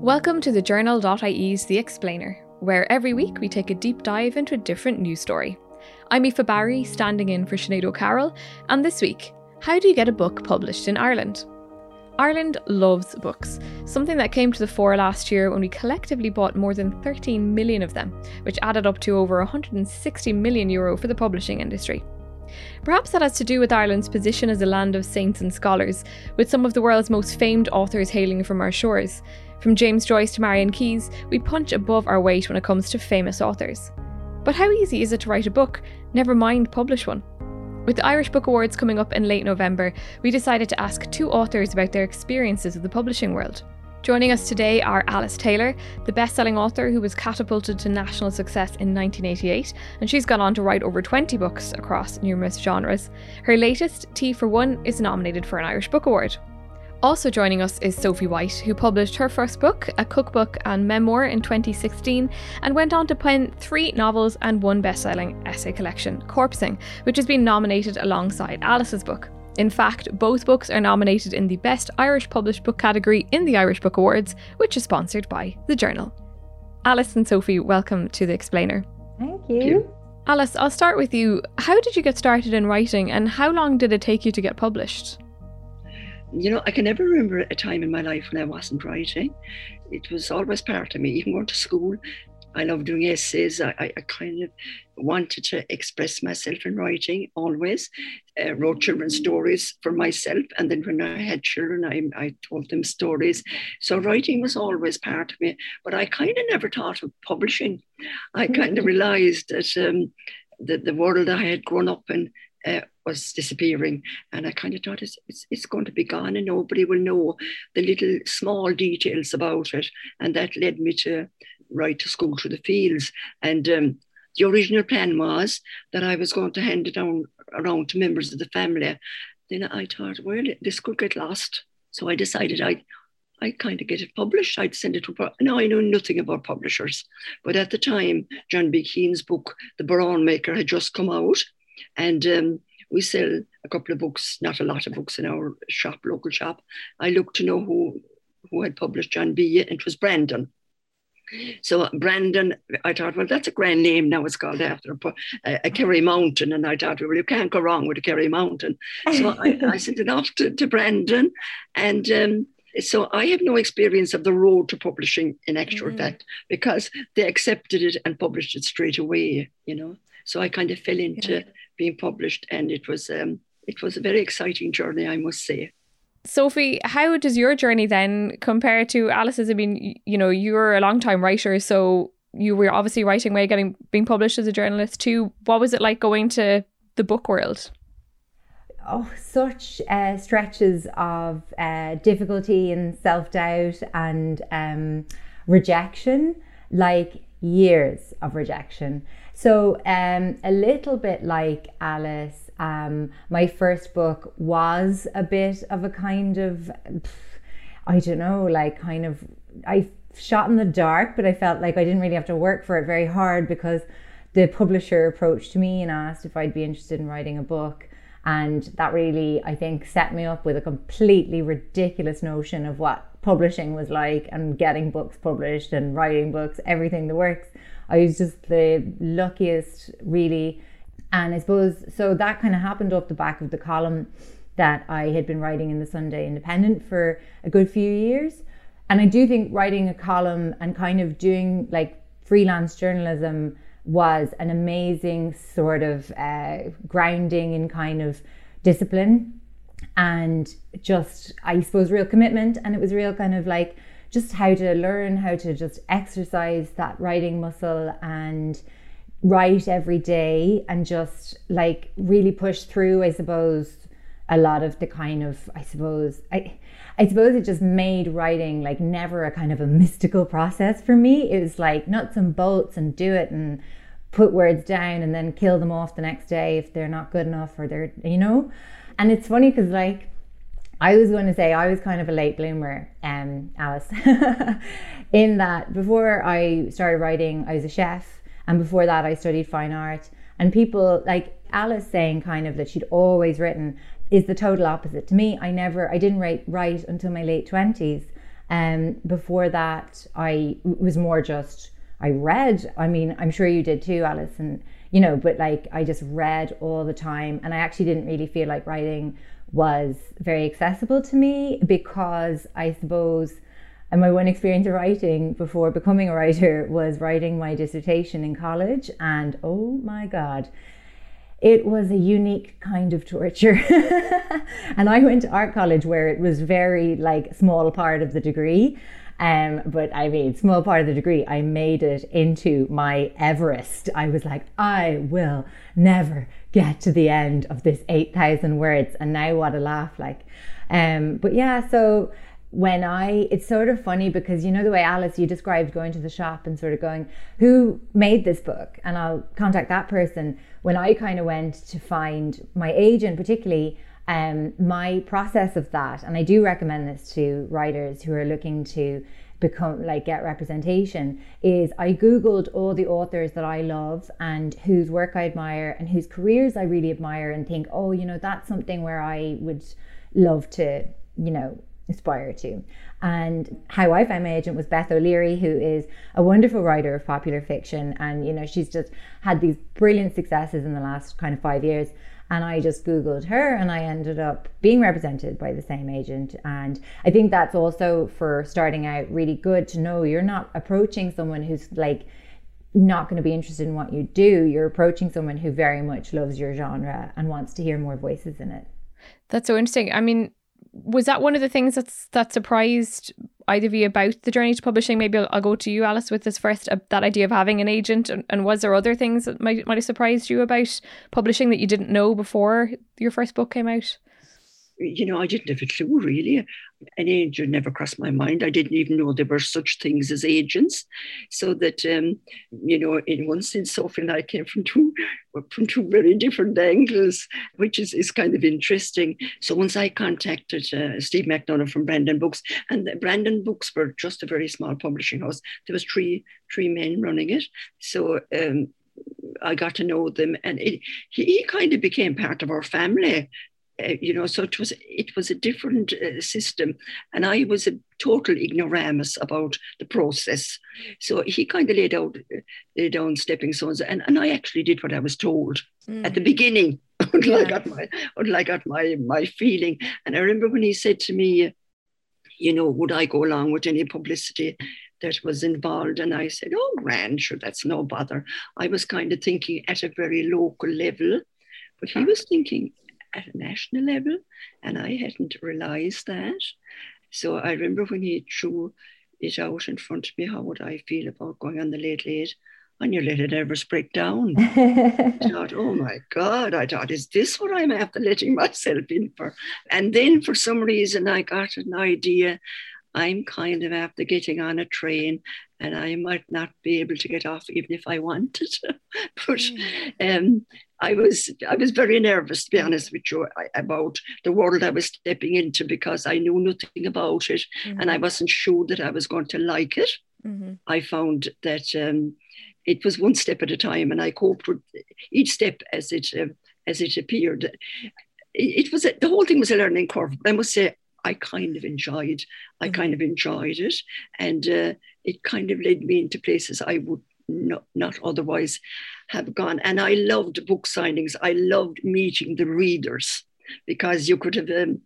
Welcome to the journal.ie's The Explainer, where every week we take a deep dive into a different news story. I'm Aoife Barry, standing in for Sinead O'Carroll, and this week, how do you get a book published in Ireland? Ireland loves books, something that came to the fore last year when we collectively bought more than 13 million of them, which added up to over 160 million euro for the publishing industry. Perhaps that has to do with Ireland's position as a land of saints and scholars, with some of the world's most famed authors hailing from our shores. From James Joyce to Marian Keyes, we punch above our weight when it comes to famous authors. But how easy is it to write a book, never mind publish one? With the Irish Book Awards coming up in late November, we decided to ask two authors about their experiences of the publishing world. Joining us today are Alice Taylor, the best selling author who was catapulted to national success in 1988, and she's gone on to write over 20 books across numerous genres. Her latest, Tea for One, is nominated for an Irish Book Award. Also joining us is Sophie White, who published her first book, a cookbook and memoir, in 2016, and went on to pen three novels and one best selling essay collection, Corpsing, which has been nominated alongside Alice's book. In fact, both books are nominated in the Best Irish Published Book category in the Irish Book Awards, which is sponsored by The Journal. Alice and Sophie, welcome to The Explainer. Thank you. Alice, I'll start with you. How did you get started in writing and how long did it take you to get published? You know, I can never remember a time in my life when I wasn't writing. It was always part of me, even going to school. I love doing essays. I, I, kind of wanted to express myself in writing always. Uh, wrote children's stories for myself. And then when I had children, I, I told them stories. So writing was always part of me. But I kind of never thought of publishing. I kind of mm-hmm. realized that um, the, the world I had grown up in uh, was disappearing. And I kind of thought it's, it's, it's, going to be gone and nobody will know the little small details about it. And that led me to write to school through the fields. And um, the original plan was that I was going to hand it down around to members of the family. Then I thought, well, this could get lost. So I decided I I kind of get it published. I'd send it to. Now I know nothing about publishers, but at the time, John B. Keane's book, The Bodhrán Maker, had just come out, and um, we sell a couple of books, not a lot of books in our shop, local shop. I looked to know who who had published John B. It was Brandon. So Brandon, I thought, well, that's a grand name. Now it's called after a, a Kerry Mountain, and I thought, well, you can't go wrong with a Kerry Mountain. So I, I, sent it off to, to Brandon, and um, so I have no experience of the road to publishing in actual mm. fact because they accepted it and published it straight away. You know, so I kind of fell into yeah. being published, and it was um, it was a very exciting journey, I must say. Sophie, how does your journey then compare to Alice's? I mean, you know, you're a long time writer, so you were obviously writing away, getting being published as a journalist too. What was it like going to the book world? Oh, such uh, stretches of uh, difficulty and self doubt and um, rejection, like years of rejection. So, um, a little bit like Alice um, my first book was a bit of a kind of, I don't know, like kind of, I shot in the dark, but I felt like I didn't really have to work for it very hard because the publisher approached me and asked if I'd be interested in writing a book. And that really, I think, set me up with a completely ridiculous notion of what publishing was like and getting books published and writing books, everything that works. I was just the luckiest, really and I suppose so that kind of happened off the back of the column that I had been writing in the Sunday Independent for a good few years. And I do think writing a column and kind of doing like freelance journalism was an amazing sort of uh, grounding in kind of discipline and just, I suppose, real commitment. And it was real kind of like just how to learn how to just exercise that writing muscle and write every day and just like really push through, I suppose, a lot of the kind of, I suppose, I, I suppose it just made writing like never a kind of a mystical process for me. It was like nuts and bolts and do it and put words down and then kill them off the next day if they're not good enough or they're, you know? And it's funny because like, I was going to say I was kind of a late bloomer, um, Alice, in that before I started writing, I was a chef and before that, I studied fine art. And people like Alice saying kind of that she'd always written is the total opposite. To me, I never, I didn't write, write until my late 20s. Um, before that, I was more just I read. I mean, I'm sure you did too, Alice, and you know, but like I just read all the time, and I actually didn't really feel like writing was very accessible to me because I suppose. And my one experience of writing before becoming a writer was writing my dissertation in college. And oh my God, it was a unique kind of torture. and I went to art college where it was very like small part of the degree. Um, but I mean, small part of the degree, I made it into my Everest. I was like, I will never get to the end of this 8,000 words. And now what a laugh. Like, um, but yeah, so when I, it's sort of funny because you know the way Alice, you described going to the shop and sort of going, who made this book? And I'll contact that person. When I kind of went to find my agent, particularly, um, my process of that, and I do recommend this to writers who are looking to become like get representation is I googled all the authors that I love and whose work I admire and whose careers I really admire and think oh you know that's something where I would love to you know aspire to. And how I found my agent was Beth O'Leary who is a wonderful writer of popular fiction and you know she's just had these brilliant successes in the last kind of 5 years and I just Googled her and I ended up being represented by the same agent. And I think that's also for starting out really good to know you're not approaching someone who's like, not going to be interested in what you do. You're approaching someone who very much loves your genre and wants to hear more voices in it. That's so interesting. I mean, was that one of the things that's that surprised either of you about the journey to publishing? Maybe I'll, I'll go to you, Alice, with this first. Uh, that idea of having an agent, and, and was there other things that might might have surprised you about publishing that you didn't know before your first book came out? You know, I didn't have a clue really. An agent never crossed my mind. I didn't even know there were such things as agents. So that, um, you know, in one sense, Sophie and I came from two from two very different angles, which is, is kind of interesting. So once I contacted uh, Steve MacDonogh from Brandon Books, and Brandon Books were just a very small publishing house. There was three three men running it. So um, I got to know them, and it, he, he, kind of became part of our family. Uh, you know, so it was it was a different uh, system, and I was a total ignoramus about the process. So he kind of laid out uh, laid down stepping stones, and, and I actually did what I was told mm. at the beginning until yeah. I got my until I got my my feeling. And I remember when he said to me, you know, would I go along with any publicity? that was involved. And I said, Oh, grand, sure, that's no bother. I was kind of thinking at a very local level, but he was thinking at a national level, and I hadn't realized that. So I remember when he threw it out in front of me, how would I feel about going on the late late? And you let it ever break down. I thought, oh my God, I thought, is this what I'm after letting myself in for? And then for some reason, I got an idea I'm kind of after getting on a train and I might not be able to get off even if I wanted. but mm. um, I was I was very nervous to be honest with you about the world I was stepping into because I knew nothing about it mm-hmm. and I wasn't sure that I was going to like it. Mm-hmm. I found that um, it was one step at a time and I coped with each step as it uh, as it appeared. It, it was a, the whole thing was a learning curve. I must say I kind of enjoyed. I mm-hmm. kind of enjoyed it, and uh, it kind of led me into places I would not, not otherwise have gone. And I loved book signings. I loved meeting the readers because you could have um,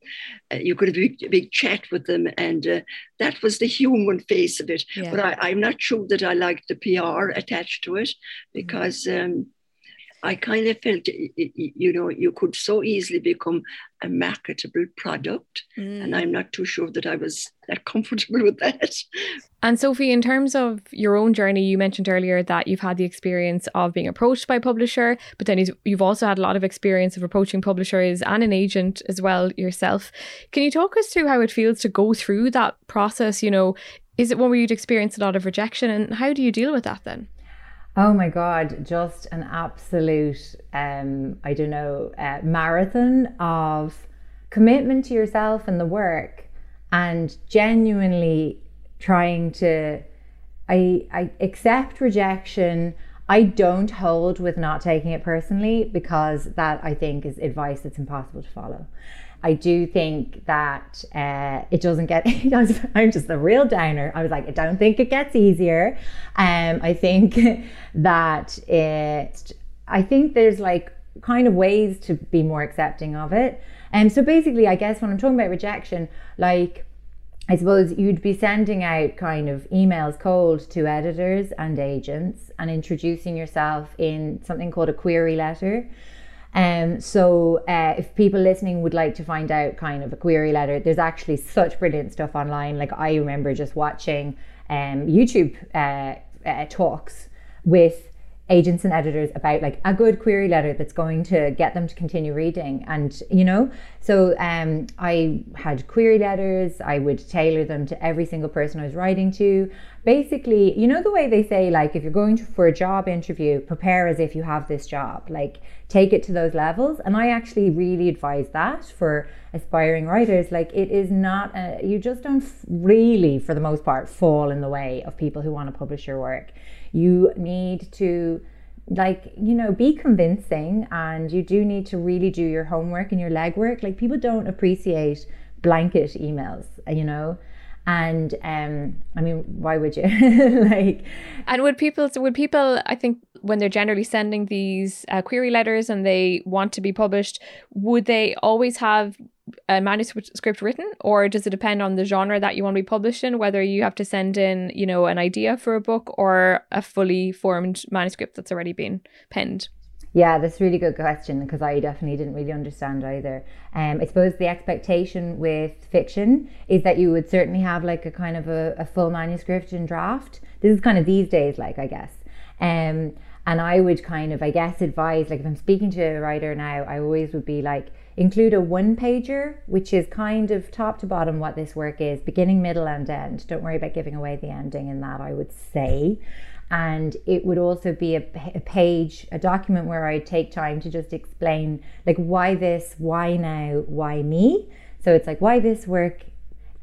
uh, you could have a big, big, chat with them, and uh, that was the human face of it. Yeah. But I, am not sure that I liked the PR attached to it mm-hmm. because. Um, I kind of felt, you know, you could so easily become a marketable product. Mm. And I'm not too sure that I was that comfortable with that. And Sophie, in terms of your own journey, you mentioned earlier that you've had the experience of being approached by a publisher, but then you've also had a lot of experience of approaching publishers and an agent as well yourself. Can you talk us through how it feels to go through that process? You know, is it one where you'd experience a lot of rejection and how do you deal with that then? Oh my God, just an absolute, um, I don't know, uh, marathon of commitment to yourself and the work and genuinely trying to, I, I accept rejection. I don't hold with not taking it personally because that I think is advice that's impossible to follow. I do think that uh, it doesn't get. I'm just a real downer. I was like, I don't think it gets easier. Um, I think that it. I think there's like kind of ways to be more accepting of it. And um, so basically, I guess when I'm talking about rejection, like I suppose you'd be sending out kind of emails cold to editors and agents and introducing yourself in something called a query letter. Um, so uh, if people listening would like to find out kind of a query letter, there's actually such brilliant stuff online. Like I remember just watching um, YouTube uh, uh, talks with agents and editors about like a good query letter that's going to get them to continue reading. And you know so um, i had query letters. I would tailor them to every single person i was writing to. Basically you know the way they say like if you're going to, for a job interview prepare as if you have this job. Like take it to those levels. And i actually really advise that for aspiring writers. Like it is not a, you just don't really for the most part fall in the way of people who want to publish your work you need to like you know be convincing and you do need to really do your homework and your legwork. Like people don't appreciate blanket emails you know? And um i mean why would you? Like and would people would people i think when they're generally sending these uh, query letters and they want to be published would they always have a manuscript written or does it depend on the genre that you want to be published in whether you have to send in you know an idea for a book or a fully formed manuscript that's already been penned? Yeah that's a really good question because i definitely didn't really understand either. Um, i suppose the expectation with fiction is that you would certainly have like a kind of a, a full manuscript in draft. This is kind of these days like i guess. Um, and i would kind of i guess advise like if i'm speaking to a writer now i always would be like Include a one pager, which is kind of top to bottom what this work is beginning, middle, and end. Don't worry about giving away the ending in that, I would say. And it would also be a, a page, a document where I take time to just explain, like, why this, why now, why me. So it's like, why this work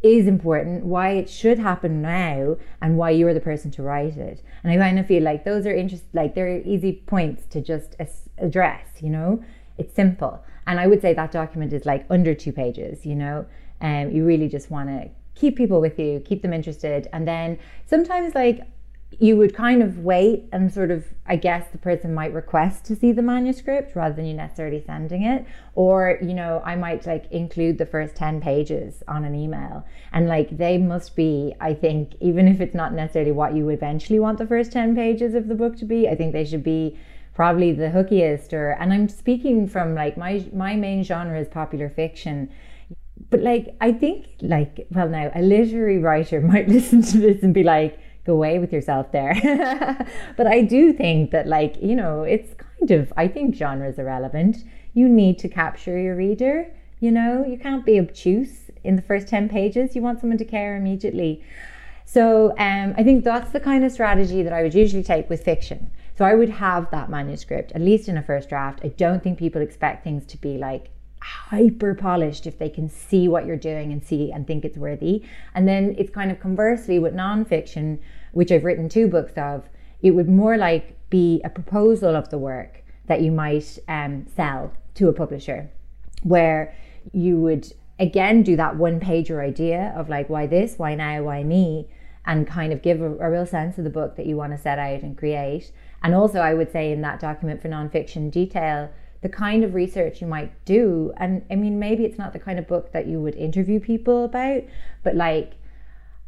is important, why it should happen now, and why you're the person to write it. And I kind of feel like those are interest, like they're easy points to just address. You know, it's simple. And I would say that document is like under two pages, you know, and um, you really just want to keep people with you, keep them interested. And then sometimes, like, you would kind of wait and sort of, I guess the person might request to see the manuscript rather than you necessarily sending it. Or, you know, I might like include the first 10 pages on an email. And like they must be, I think, even if it's not necessarily what you eventually want the first 10 pages of the book to be, I think they should be probably the hookiest or and I'm speaking from like my my main genre is popular fiction. But like I think like well now a literary writer might listen to this and be like go away with yourself there. But I do think that like you know it's kind of I think genre is relevant. you need to capture your reader you know? You can't be obtuse in the first 10 pages. You want someone to care immediately. So um, I think that's the kind of strategy that I would usually take with fiction so I would have that manuscript, at least in a first draft. I don't think people expect things to be like hyper polished if they can see what you're doing and see and think it's worthy. And then it's kind of conversely with nonfiction, which I've written two books of, it would more like be a proposal of the work that you might um, sell to a publisher, where you would again do that one pager idea of like, why this, why now, why me, and kind of give a, a real sense of the book that you want to set out and create. And also, I would say in that document for nonfiction detail the kind of research you might do. And I mean, maybe it's not the kind of book that you would interview people about, but like,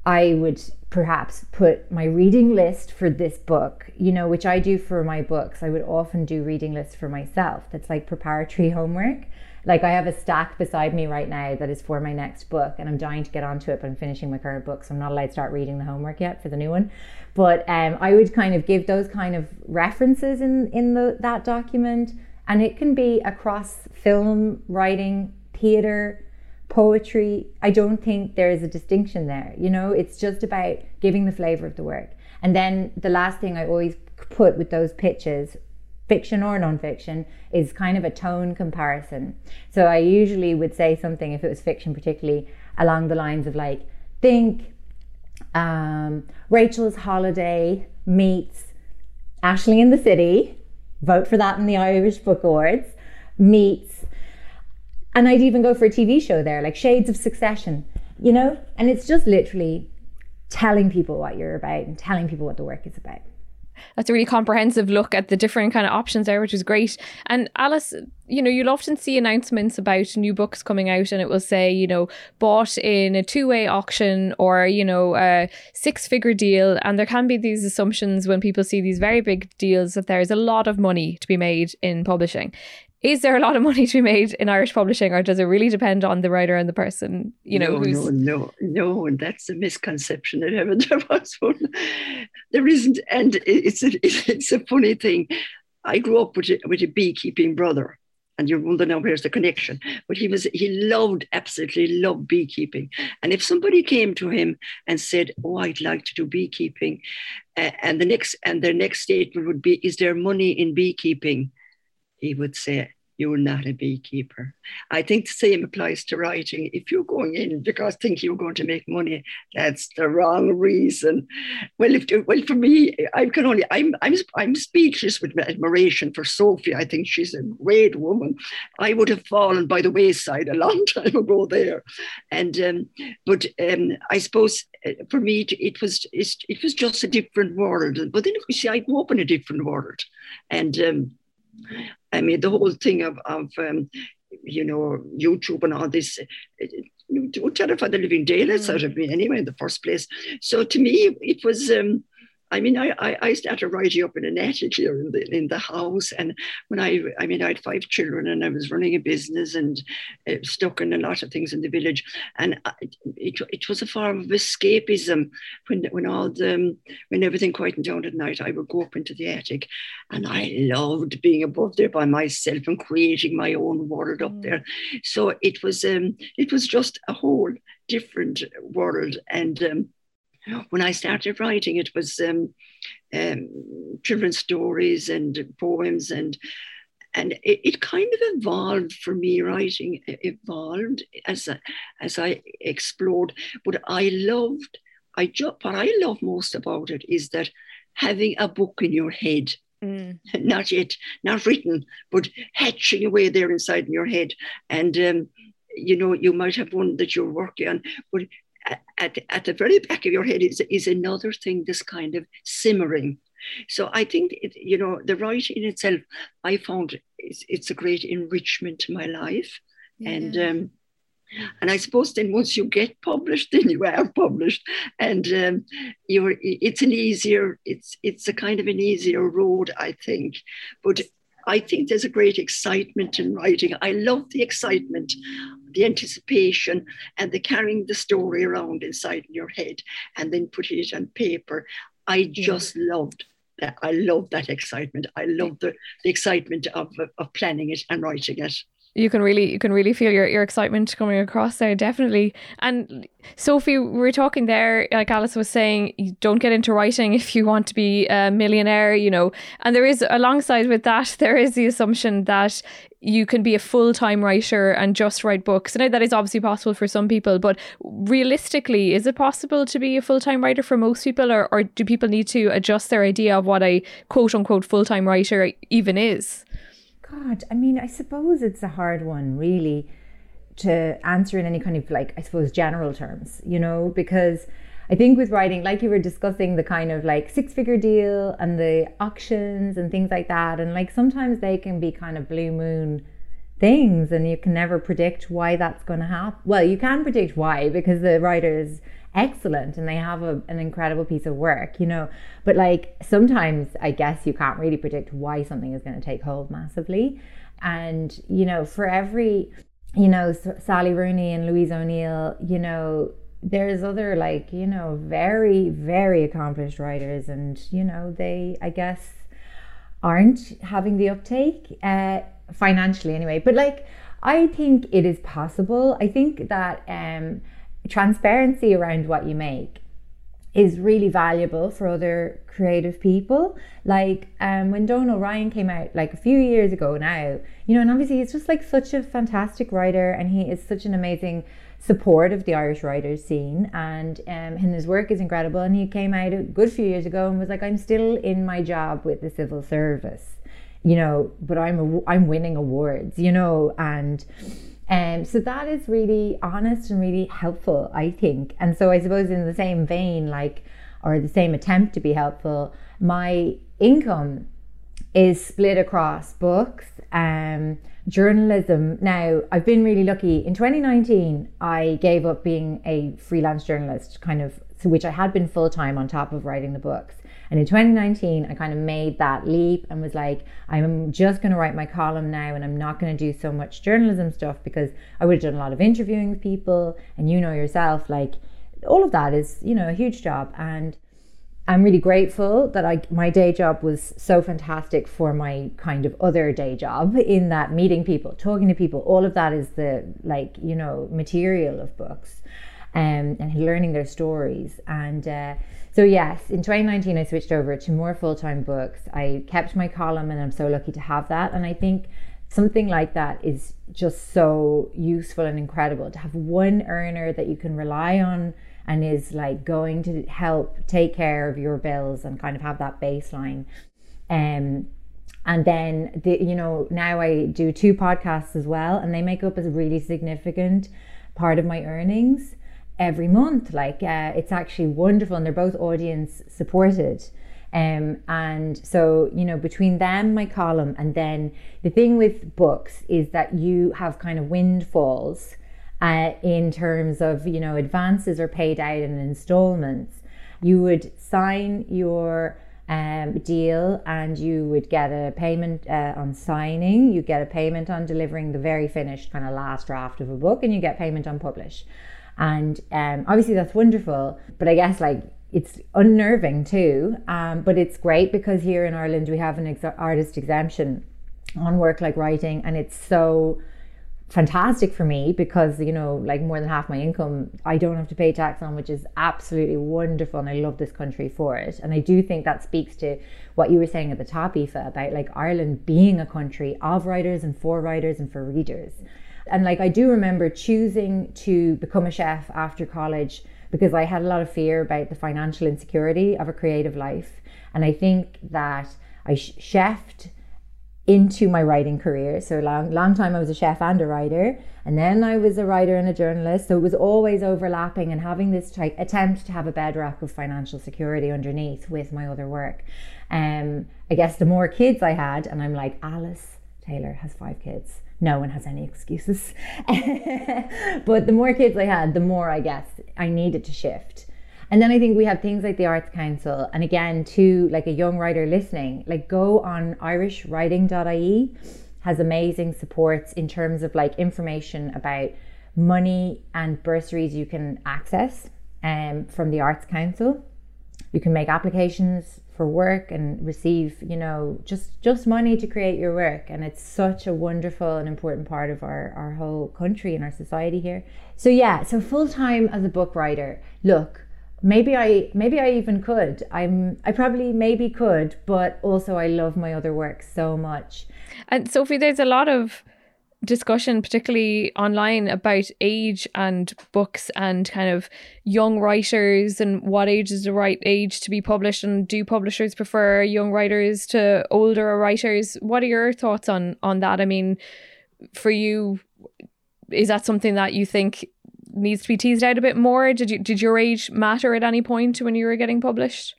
I would perhaps put my reading list for this book, you know, which I do for my books. I would often do reading lists for myself. That's like preparatory homework. Like I have a stack beside me right now that is for my next book, and I'm dying to get onto it, but I'm finishing my current book, so I'm not allowed to start reading the homework yet for the new one. But um, I would kind of give those kind of references in in the, that document, and it can be across film, writing, theater, poetry. I don't think there is a distinction there. You know, it's just about giving the flavor of the work. And then the last thing I always put with those pitches fiction or nonfiction is kind of a tone comparison. So I usually would say something, if it was fiction particularly, along the lines of like, think um, Rachel's Holiday meets Ashley in the City, vote for that in the Irish Book Awards, meets and I'd even go for a TV show there, like Shades of Succession, you know? And it's just literally telling people what you're about and telling people what the work is about that's a really comprehensive look at the different kind of options there, which is great. And Alice, you know, you'll often see announcements about new books coming out, and it will say, you know, bought in a two way auction or, you know, a six figure deal. And there can be these assumptions when people see these very big deals that there's a lot of money to be made in publishing is there a lot of money to be made in Irish publishing, or does it really depend on the writer and the person? You know, no, no, no, no, that's a misconception that ever there was one. There isn't, and it's a, it's a funny thing. I grew up with a, with a beekeeping brother, and you wonder now where's the connection. But he was he loved absolutely loved beekeeping, and if somebody came to him and said, "Oh, I'd like to do beekeeping," uh, and the next and their next statement would be, "Is there money in beekeeping?" He would say, You're not a beekeeper. I think the same applies to writing. If you're going in because think you're going to make money, that's the wrong reason. Well, if well for me, I can only I'm I'm I'm speechless with admiration for Sophie. I think she's a great woman. I would have fallen by the wayside a long time ago there, and um, but um, I suppose uh, for me it was it was just a different world. But then you see, I grew up in a different world, and. Um, I mean, the whole thing of, of um, you know, YouTube and all this, don't terrify the living daylights mm. out of me anyway in the first place. So to me, it was um, I mean, I, I, I started writing up in an attic here in the, in the house. And when I, I mean, I had five children and I was running a business and uh, stuck in a lot of things in the village. And I, it, it was a form of escapism when, when all the, when everything quietened down at night, I would go up into the attic and I loved being above there by myself and creating my own world up mm. there. So it was, um, it was just a whole different world. And, um, when I started writing, it was um, um, children's stories and poems and and it, it, kind of evolved for me writing evolved as I, as I explored. But I loved I just what I love most about it is that having a book in your head. Mm. not yet not written but hatching away there inside in your head. And um, you know you might have one that you're working on but at, at the very back of your head is, is another thing that's kind of simmering. So I think, it, you know, the writing itself, I found it's, it's a great enrichment to my life. Yeah. And, um, and I suppose then once you get published, then you are published, and um, you're. It's an easier. It's it's a kind of an easier road, I think. But I think there's a great excitement in writing. I love the excitement, the anticipation, and the carrying the story around inside in your head and then putting it on paper. I just yeah. loved that. I love that excitement. I love the, the excitement of, of planning it and writing it you can really you can really feel your, your excitement coming across there definitely. And sophie we were talking there like alice was saying you don't get into writing if you want to be a millionaire you know. And there is alongside with that there is the assumption that you can be a full-time writer and just write books. And that is obviously possible for some people but realistically is it possible to be a full-time writer for most people? Or, or do people need to adjust their idea of what a quote-unquote full-time writer even is God, I mean, I suppose it's a hard one, really, to answer in any kind of like, I suppose, general terms, you know, because I think with writing, like you were discussing the kind of like six figure deal and the auctions and things like that, and like sometimes they can be kind of blue moon things and you can never predict why that's going to happen. Well, you can predict why because the writers excellent and they have a, an incredible piece of work, you know. But like sometimes I guess you can't really predict why something is going to take hold massively. And, you know, for every, you know, Sally Rooney and Louise O'Neill, you know, there's other like, you know, very, very accomplished writers and, you know, they, I guess, aren't having the uptake uh, financially anyway. But like, I think it is possible. I think that, um, transparency around what you make is really valuable for other creative people. Like um, when Donal Ryan came out like a few years ago now, you know, and obviously he's just like such a fantastic writer and he is such an amazing support of the Irish writers scene. And um, and his work is incredible. And he came out a good few years ago and was like I'm still in my job with the civil service you know but I'm a, I'm winning awards you know and um, so that is really honest and really helpful, I think. And so I suppose in the same vein, like, or the same attempt to be helpful, my income is split across books, um, journalism. Now, I've been really lucky. In 2019, I gave up being a freelance journalist, kind of, which I had been full time on top of writing the books. And in 2019, I kind of made that leap and was like, I'm just going to write my column now and I'm not going to do so much journalism stuff because I would have done a lot of interviewing with people. And you know yourself, like, all of that is, you know, a huge job. And I'm really grateful that I my day job was so fantastic for my kind of other day job in that meeting people, talking to people, all of that is the like, you know, material of books um, and learning their stories. And uh, so, yes, in 2019, I switched over to more full time books. I kept my column, and I'm so lucky to have that. And I think something like that is just so useful and incredible to have one earner that you can rely on and is like going to help take care of your bills and kind of have that baseline. Um, and then the, you know now I do two podcasts as well, and they make up a really significant part of my earnings every month. Like uh, it's actually wonderful, and they're both audience supported. Um, and so, you know, between them, my column, and then the thing with books is that you have kind of windfalls uh, in terms of, you know, advances are paid out in installments. You would sign your um, deal and you would get a payment uh, on signing, you get a payment on delivering the very finished kind of last draft of a book, and you get payment on publish. And um, obviously, that's wonderful. But I guess like it's unnerving too. Um, but it's great because here in Ireland we have an ex- artist exemption on work like writing, and it's so fantastic for me because you know like more than half my income I don't have to pay tax on which is absolutely wonderful and I love this country for it and I do think that speaks to what you were saying at the top Aoife about like Ireland being a country of writers and for writers and for readers and like I do remember choosing to become a chef after college because I had a lot of fear about the financial insecurity of a creative life. And I think that I chefed into my writing career. So long long time I was a chef and a writer. And then I was a writer and a journalist. So it was always overlapping and having this type, attempt to have a bedrock of financial security underneath with my other work. Um, I guess the more kids I had, and I'm like, Alice Taylor has five kids no one has any excuses. but the more kids I had, the more I guess I needed to shift. And then I think we have things like the Arts Council. And again, to like a young writer listening, like go on irishwriting.ie has amazing supports in terms of like information about money and bursaries you can access um, from the Arts Council. You can make applications for work and receive you know just just money to create your work. And it's such a wonderful and important part of our our whole country and our society here. So yeah so full time as a book writer. Look maybe i maybe i even could. I'm i probably maybe could but also i love my other work so much. And sophie there's a lot of discussion, particularly online, about age and books and kind of young writers and what age is the right age to be published, and do publishers prefer young writers to older writers? What are your thoughts on on that? I mean, for you, is that something that you think needs to be teased out a bit more? Did you did your age matter at any point when you were getting published?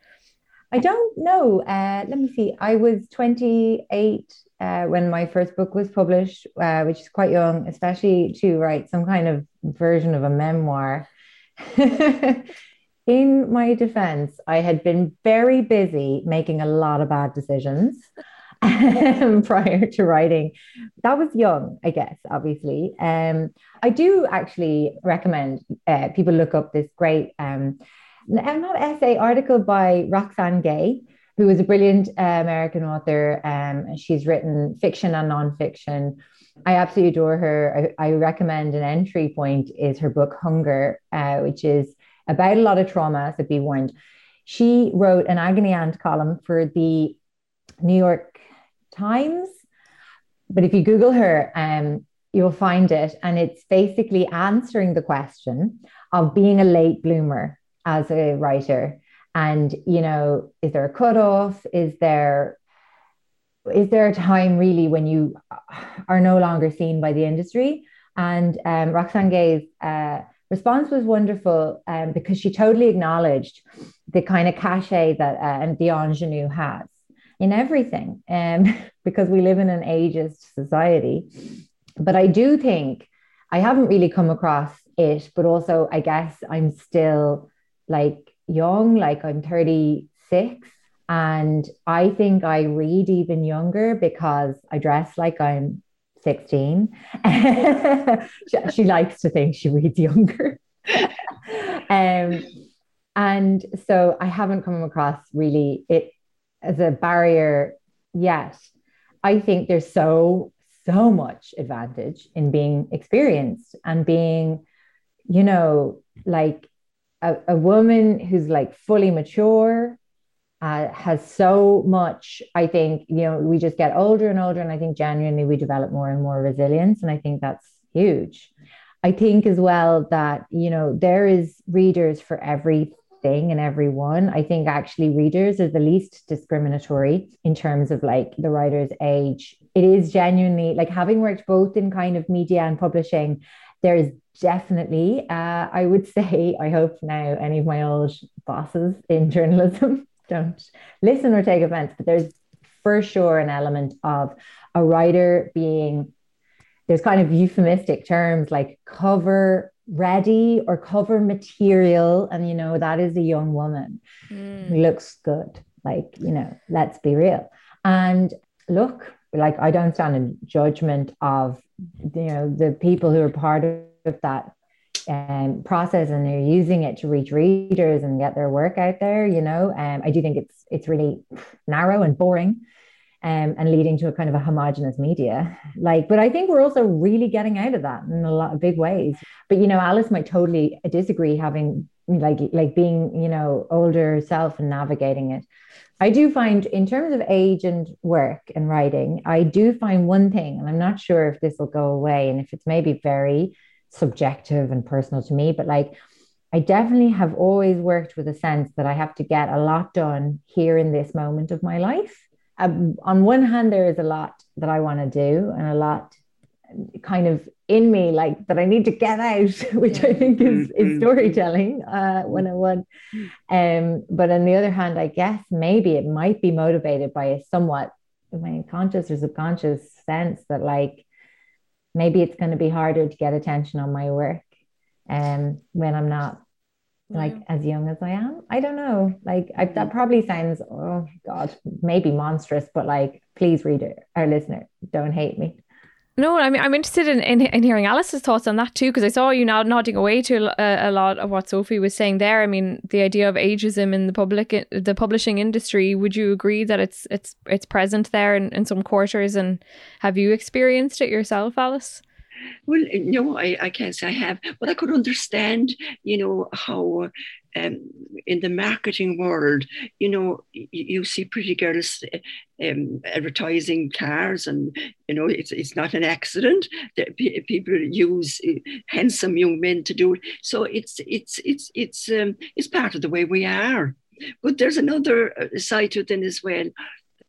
I don't know. Uh, let me see. I was 28 uh, when my first book was published, uh, which is quite young, especially to write some kind of version of a memoir. In my defense, I had been very busy making a lot of bad decisions prior to writing. That was young, I guess, obviously. Um, I do actually recommend uh, people look up this great, um, not essay, article by Roxane Gay who is a brilliant uh, American author. Um, she's written fiction and nonfiction. I absolutely adore her. I, I, recommend an entry point is her book Hunger, uh, which is about a lot of trauma. So be warned. She wrote an agony aunt column for the New York Times, but if you Google her, um, you'll find it, and it's basically answering the question of being a late bloomer as a writer? And you know is there a cutoff? Is there is there a time really when you are no longer seen by the industry? And um, Roxane Gay's uh, response was wonderful um, because she totally acknowledged the kind of cachet that uh, and the ingenue has in everything, um, because we live in an ageist society. But I do think I haven't really come across it, but also I guess I'm still like young, like I'm 36. And I think I read even younger because I dress like I'm 16. she, she, likes to think she reads younger. um, and so I haven't come across really it as a barrier yet. I think there's so, so much advantage in being experienced and being, you know, like a, a woman who's like fully mature uh, has so much. I think, you know, we just get older and older. And I think genuinely we develop more and more resilience. And I think that's huge. I think as well that, you know, there is readers for every thing and everyone. I think actually readers are the least discriminatory in terms of like the writer's age. It is genuinely like having worked both in kind of media and publishing, there is definitely, uh, I would say, I hope now any of my old bosses in journalism don't listen or take offense, but there's for sure an element of a writer being there's kind of euphemistic terms like cover ready or cover material and you know that is a young woman mm. looks good like you know let's be real and look like i don't stand in judgment of you know the people who are part of that um, process and they're using it to reach readers and get their work out there you know um, i do think it's it's really narrow and boring um, and leading to a kind of a homogenous media. Like, but I think we're also really getting out of that in a lot of big ways. But you know, Alice might totally disagree, having like like being you know older self and navigating it. I do find, in terms of age and work and writing, I do find one thing, and I'm not sure if this will go away, and if it's maybe very subjective and personal to me, but like. I definitely have always worked with a sense that I have to get a lot done here in this moment of my life um, on one hand, there is a lot that I want to do and a lot kind of in me, like that I need to get out, which. I think is, is mm-hmm. storytelling uh, one on one. Um, but on the other hand, I guess maybe it might be motivated by a somewhat my conscious or subconscious sense that like maybe it's going to be harder to get attention on my work um, when I'm not like yeah. as young as I am. I don't know. Like I, that probably sounds oh god, maybe monstrous, but like please read it, our listener, don't hate me. No, I mean I'm interested in, in, in hearing Alice's thoughts on that too because I saw you now nodding away to a, uh, a, lot of what Sophie was saying there. I mean the idea of ageism in the public the publishing industry. Would you agree that it's it's it's present there in, in some quarters and have you experienced it yourself, Alice? Well, no, I, I can't say I have, but I could understand, you know, how um, in the marketing world, you know, you, you see pretty girls um, advertising cars, and you know, it's it's not an accident that people use uh, handsome young men to do it. So it's it's it's it's um, it's part of the way we are. But there's another uh, side to it as well.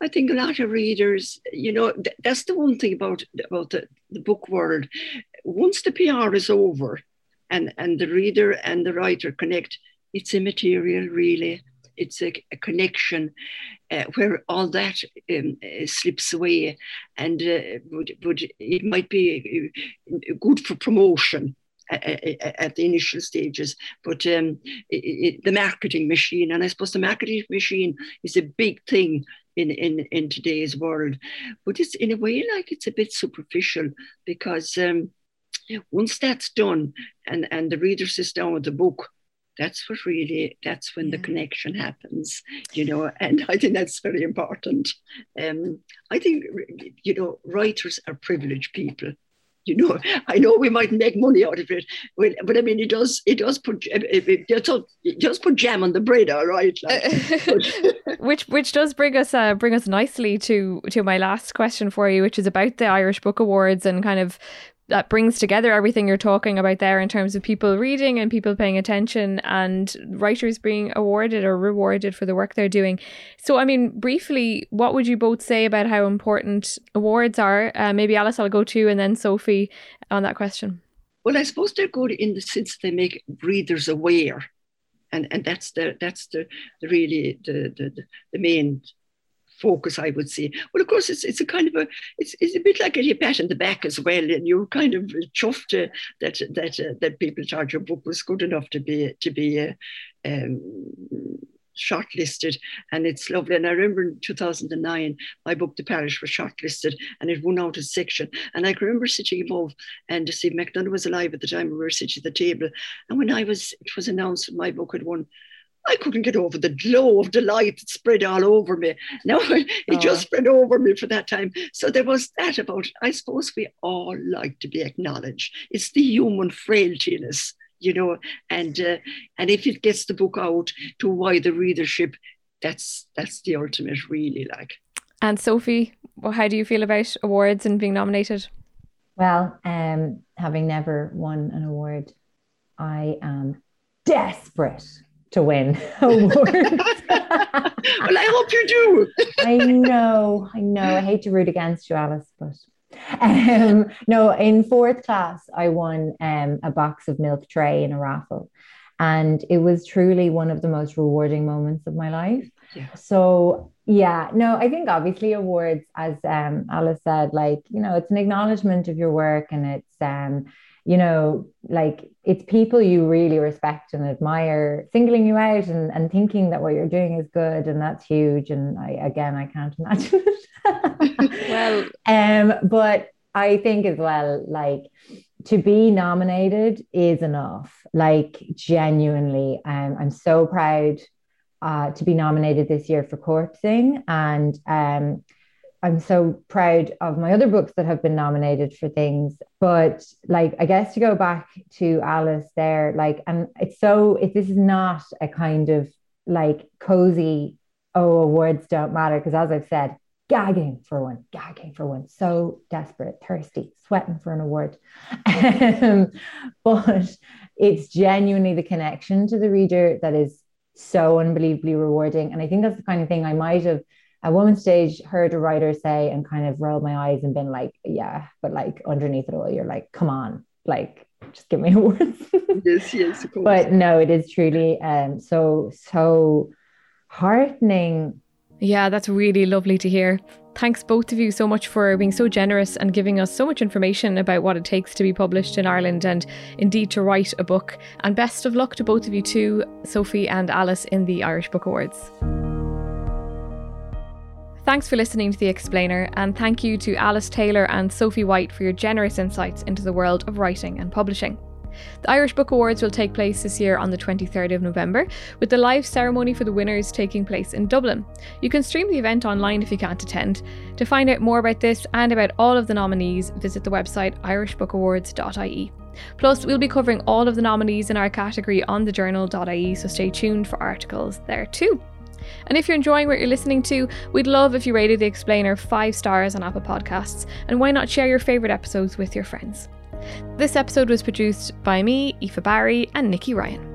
I think a lot of readers, you know, th- that's the one thing about about the, the book world. Once the PR is over, and and the reader and the writer connect, it's immaterial, really. It's a, a connection uh, where all that um, uh, slips away, and uh, would, it might be uh, good for promotion at the initial stages. But um, it, it, the marketing machine, and I suppose the marketing machine is a big thing in, in, in today's world. But it's in a way like it's a bit superficial because um, once that's done and, and the reader sits down with the book, that's what really that's when yeah. the connection happens you know and i think that's very important um, i think you know writers are privileged people you know, I know we might make money out of it, but, but I mean, it does, it does put, it, does, it does put jam on the bread, all right. Like. which, which does bring us, uh, bring us nicely to, to my last question for you, which is about the Irish Book Awards and kind of that brings together everything you're talking about there in terms of people reading and people paying attention and writers being awarded or rewarded for the work they're doing. So, I mean, briefly, what would you both say about how important awards are? Uh, maybe Alice, I'll go to, and then Sophie on that question. Well, I suppose they're good in the sense they make readers aware. And, and that's the that's the, the really the, the the main focus, I would say. Well, of course, it's it's a kind of a it's, it's a bit like a pat in the back as well, and you're kind of chuffed uh, that that uh, that people thought your book was good enough to be to be uh, um, shortlisted and it's lovely. And I remember in 2009, my book, The Parish, was shortlisted and it won out a section. And I can remember sitting above and Steve MacDonogh was alive at the time we were sitting at the table. And when I was, it was announced that my book had won, I couldn't get over the glow of delight that spread all over me. No, it oh. just spread over me for that time. So there was that about, I suppose we all like to be acknowledged. It's the human frailty in us, you know, and uh, and if it gets the book out to a wider readership, that's that's the ultimate, really. Like. And Sophie, well, how do you feel about awards and being nominated? Well, um, having never won an award, I am desperate to win awards. well, I hope you do. I know, I know. I hate to root against you, Alice, but um, no, in fourth class, I won um, a box of milk tray in a raffle. And it was truly one of the most rewarding moments of my life. Yeah. So, yeah, no, I think obviously awards, as um, Alice said, like, you know, it's an acknowledgement of your work and it's, um, you know, like it's people you really respect and admire singling you out and, and thinking that what you're doing is good and that's huge. And I again I can't imagine it. well um but I think as well, like to be nominated is enough. Like genuinely, um, I'm so proud uh, to be nominated this year for Corpsing and um I'm so proud of my other books that have been nominated for things. But like, I guess to go back to Alice there, like, and it's so, if this is not a kind of like cozy, oh, awards don't matter. Because as I've said, gagging for one, gagging for one, so desperate, thirsty, sweating for an award. um, but it's genuinely the connection to the reader that is so unbelievably rewarding. And I think that's the kind of thing I might have at one stage heard a writer say and kind of rolled my eyes and been like, yeah, but like underneath it all, you're like, come on, like just give me awards. yes, yes, of course. But no, it is truly um so so heartening. Yeah, that's really lovely to hear. Thanks both of you so much for being so generous and giving us so much information about what it takes to be published in Ireland and indeed to write a book. And best of luck to both of you too, Sophie and Alice, in the Irish Book Awards. Thanks for listening to The Explainer, and thank you to Alice Taylor and Sophie White for your generous insights into the world of writing and publishing. The Irish Book Awards will take place this year on the 23rd of November, with the live ceremony for the winners taking place in Dublin. You can stream the event online if you can't attend. To find out more about this and about all of the nominees, visit the website irishbookawards.ie. Plus, we'll be covering all of the nominees in our category on thejournal.ie, so stay tuned for articles there too. And if you're enjoying what you're listening to, we'd love if you rated The Explainer 5 stars on Apple Podcasts, and why not share your favourite episodes with your friends? This episode was produced by me, Aoife Barry, and Nikki Ryan.